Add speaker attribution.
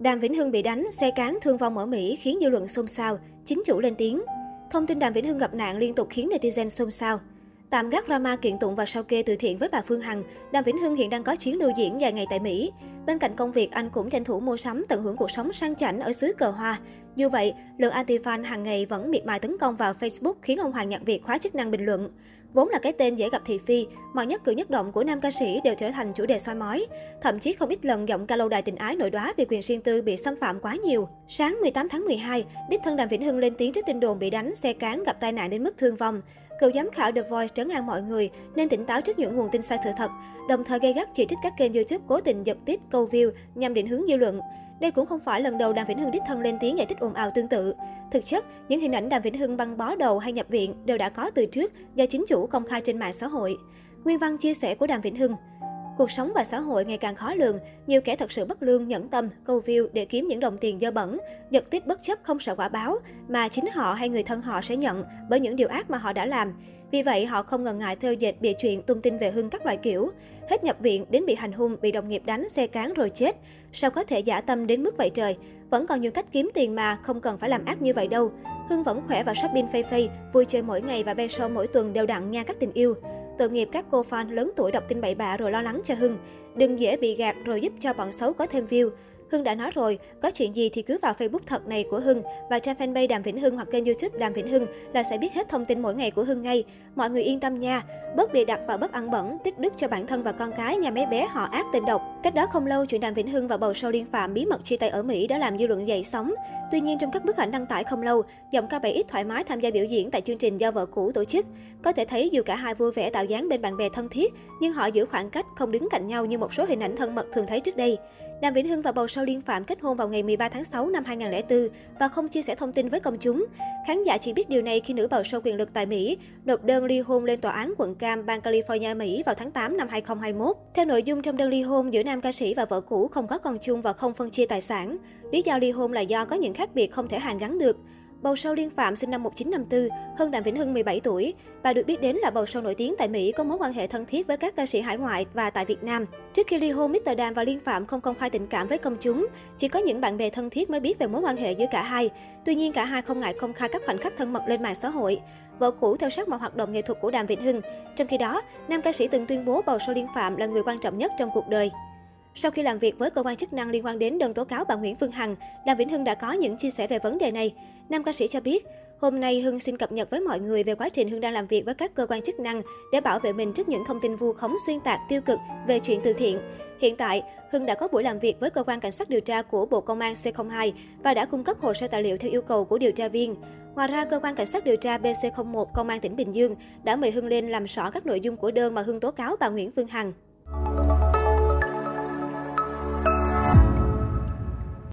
Speaker 1: Đàm Vĩnh Hưng bị đánh, xe cán thương vong ở Mỹ khiến dư luận xôn xao, chính chủ lên tiếng. Thông tin Đàm Vĩnh Hưng gặp nạn liên tục khiến netizen xôn xao. Tạm gác drama kiện tụng và sao kê từ thiện với bà Phương Hằng, Đàm Vĩnh Hưng hiện đang có chuyến lưu diễn dài ngày tại Mỹ. Bên cạnh công việc, anh cũng tranh thủ mua sắm tận hưởng cuộc sống sang chảnh ở xứ cờ hoa. Dù vậy, lượng anti-fan hàng ngày vẫn miệt mài tấn công vào Facebook khiến ông Hoàng nhận việc khóa chức năng bình luận. Vốn là cái tên dễ gặp thị phi, mọi nhất cử nhất động của nam ca sĩ đều trở thành chủ đề soi mói. Thậm chí không ít lần giọng ca lâu đài tình ái nội đoá vì quyền riêng tư bị xâm phạm quá nhiều. Sáng 18 tháng 12, đích thân Đàm Vĩnh Hưng lên tiếng trước tin đồn bị đánh, xe cán gặp tai nạn đến mức thương vong. Cựu giám khảo The Voice trấn an mọi người nên tỉnh táo trước những nguồn tin sai sự thật, đồng thời gây gắt chỉ trích các kênh YouTube cố tình giật tít câu view nhằm định hướng dư luận. Đây cũng không phải lần đầu Đàm Vĩnh Hưng đích thân lên tiếng giải thích ồn ào tương tự. Thực chất, những hình ảnh Đàm Vĩnh Hưng băng bó đầu hay nhập viện đều đã có từ trước do chính chủ công khai trên mạng xã hội. Nguyên văn chia sẻ của Đàm Vĩnh Hưng Cuộc sống và xã hội ngày càng khó lường, nhiều kẻ thật sự bất lương, nhẫn tâm, câu view để kiếm những đồng tiền dơ bẩn, giật tít bất chấp không sợ quả báo, mà chính họ hay người thân họ sẽ nhận bởi những điều ác mà họ đã làm. Vì vậy, họ không ngần ngại theo dệt bịa chuyện tung tin về Hưng các loại kiểu. Hết nhập viện đến bị hành hung, bị đồng nghiệp đánh, xe cán rồi chết. Sao có thể giả tâm đến mức vậy trời? Vẫn còn nhiều cách kiếm tiền mà, không cần phải làm ác như vậy đâu. Hưng vẫn khỏe và shopping phê phê, vui chơi mỗi ngày và be show mỗi tuần đều đặn nha các tình yêu. Tội nghiệp các cô fan lớn tuổi đọc tin bậy bạ rồi lo lắng cho Hưng. Đừng dễ bị gạt rồi giúp cho bọn xấu có thêm view. Hưng đã nói rồi, có chuyện gì thì cứ vào Facebook thật này của Hưng và trang fanpage Đàm Vĩnh Hưng hoặc kênh YouTube Đàm Vĩnh Hưng là sẽ biết hết thông tin mỗi ngày của Hưng ngay. Mọi người yên tâm nha, bớt bị đặt và bớt ăn bẩn, tích đức cho bản thân và con cái nhà mấy bé họ ác tình độc. Cách đó không lâu, chuyện Đàm Vĩnh Hưng và bầu sâu liên phạm bí mật chia tay ở Mỹ đã làm dư luận dậy sóng. Tuy nhiên trong các bức ảnh đăng tải không lâu, giọng ca 7 ít thoải mái tham gia biểu diễn tại chương trình do vợ cũ tổ chức. Có thể thấy dù cả hai vui vẻ tạo dáng bên bạn bè thân thiết, nhưng họ giữ khoảng cách, không đứng cạnh nhau như một số hình ảnh thân mật thường thấy trước đây. Đàm Vĩnh Hưng và bầu sao liên phạm kết hôn vào ngày 13 tháng 6 năm 2004 và không chia sẻ thông tin với công chúng. Khán giả chỉ biết điều này khi nữ bầu sao quyền lực tại Mỹ nộp đơn ly hôn lên tòa án quận Cam, bang California, Mỹ vào tháng 8 năm 2021. Theo nội dung trong đơn ly hôn giữa nam ca sĩ và vợ cũ không có con chung và không phân chia tài sản. Lý do ly hôn là do có những khác biệt không thể hàn gắn được. Bầu sâu Liên Phạm sinh năm 1954, hơn Đàm Vĩnh Hưng 17 tuổi. Bà được biết đến là bầu sâu nổi tiếng tại Mỹ, có mối quan hệ thân thiết với các ca sĩ hải ngoại và tại Việt Nam. Trước khi ly hôn, Mr. Đàm và Liên Phạm không công khai tình cảm với công chúng. Chỉ có những bạn bè thân thiết mới biết về mối quan hệ giữa cả hai. Tuy nhiên, cả hai không ngại công khai các khoảnh khắc thân mật lên mạng xã hội. Vợ cũ theo sát mọi hoạt động nghệ thuật của Đàm Vĩnh Hưng. Trong khi đó, nam ca sĩ từng tuyên bố bầu sâu Liên Phạm là người quan trọng nhất trong cuộc đời. Sau khi làm việc với cơ quan chức năng liên quan đến đơn tố cáo bà Nguyễn Phương Hằng, Đàm Vĩnh Hưng đã có những chia sẻ về vấn đề này. Nam ca sĩ cho biết, hôm nay Hưng xin cập nhật với mọi người về quá trình Hưng đang làm việc với các cơ quan chức năng để bảo vệ mình trước những thông tin vu khống xuyên tạc tiêu cực về chuyện từ thiện. Hiện tại, Hưng đã có buổi làm việc với cơ quan cảnh sát điều tra của Bộ Công an C02 và đã cung cấp hồ sơ tài liệu theo yêu cầu của điều tra viên. Ngoài ra, cơ quan cảnh sát điều tra BC01 Công an tỉnh Bình Dương đã mời Hưng lên làm rõ các nội dung của đơn mà Hưng tố cáo bà Nguyễn Phương Hằng.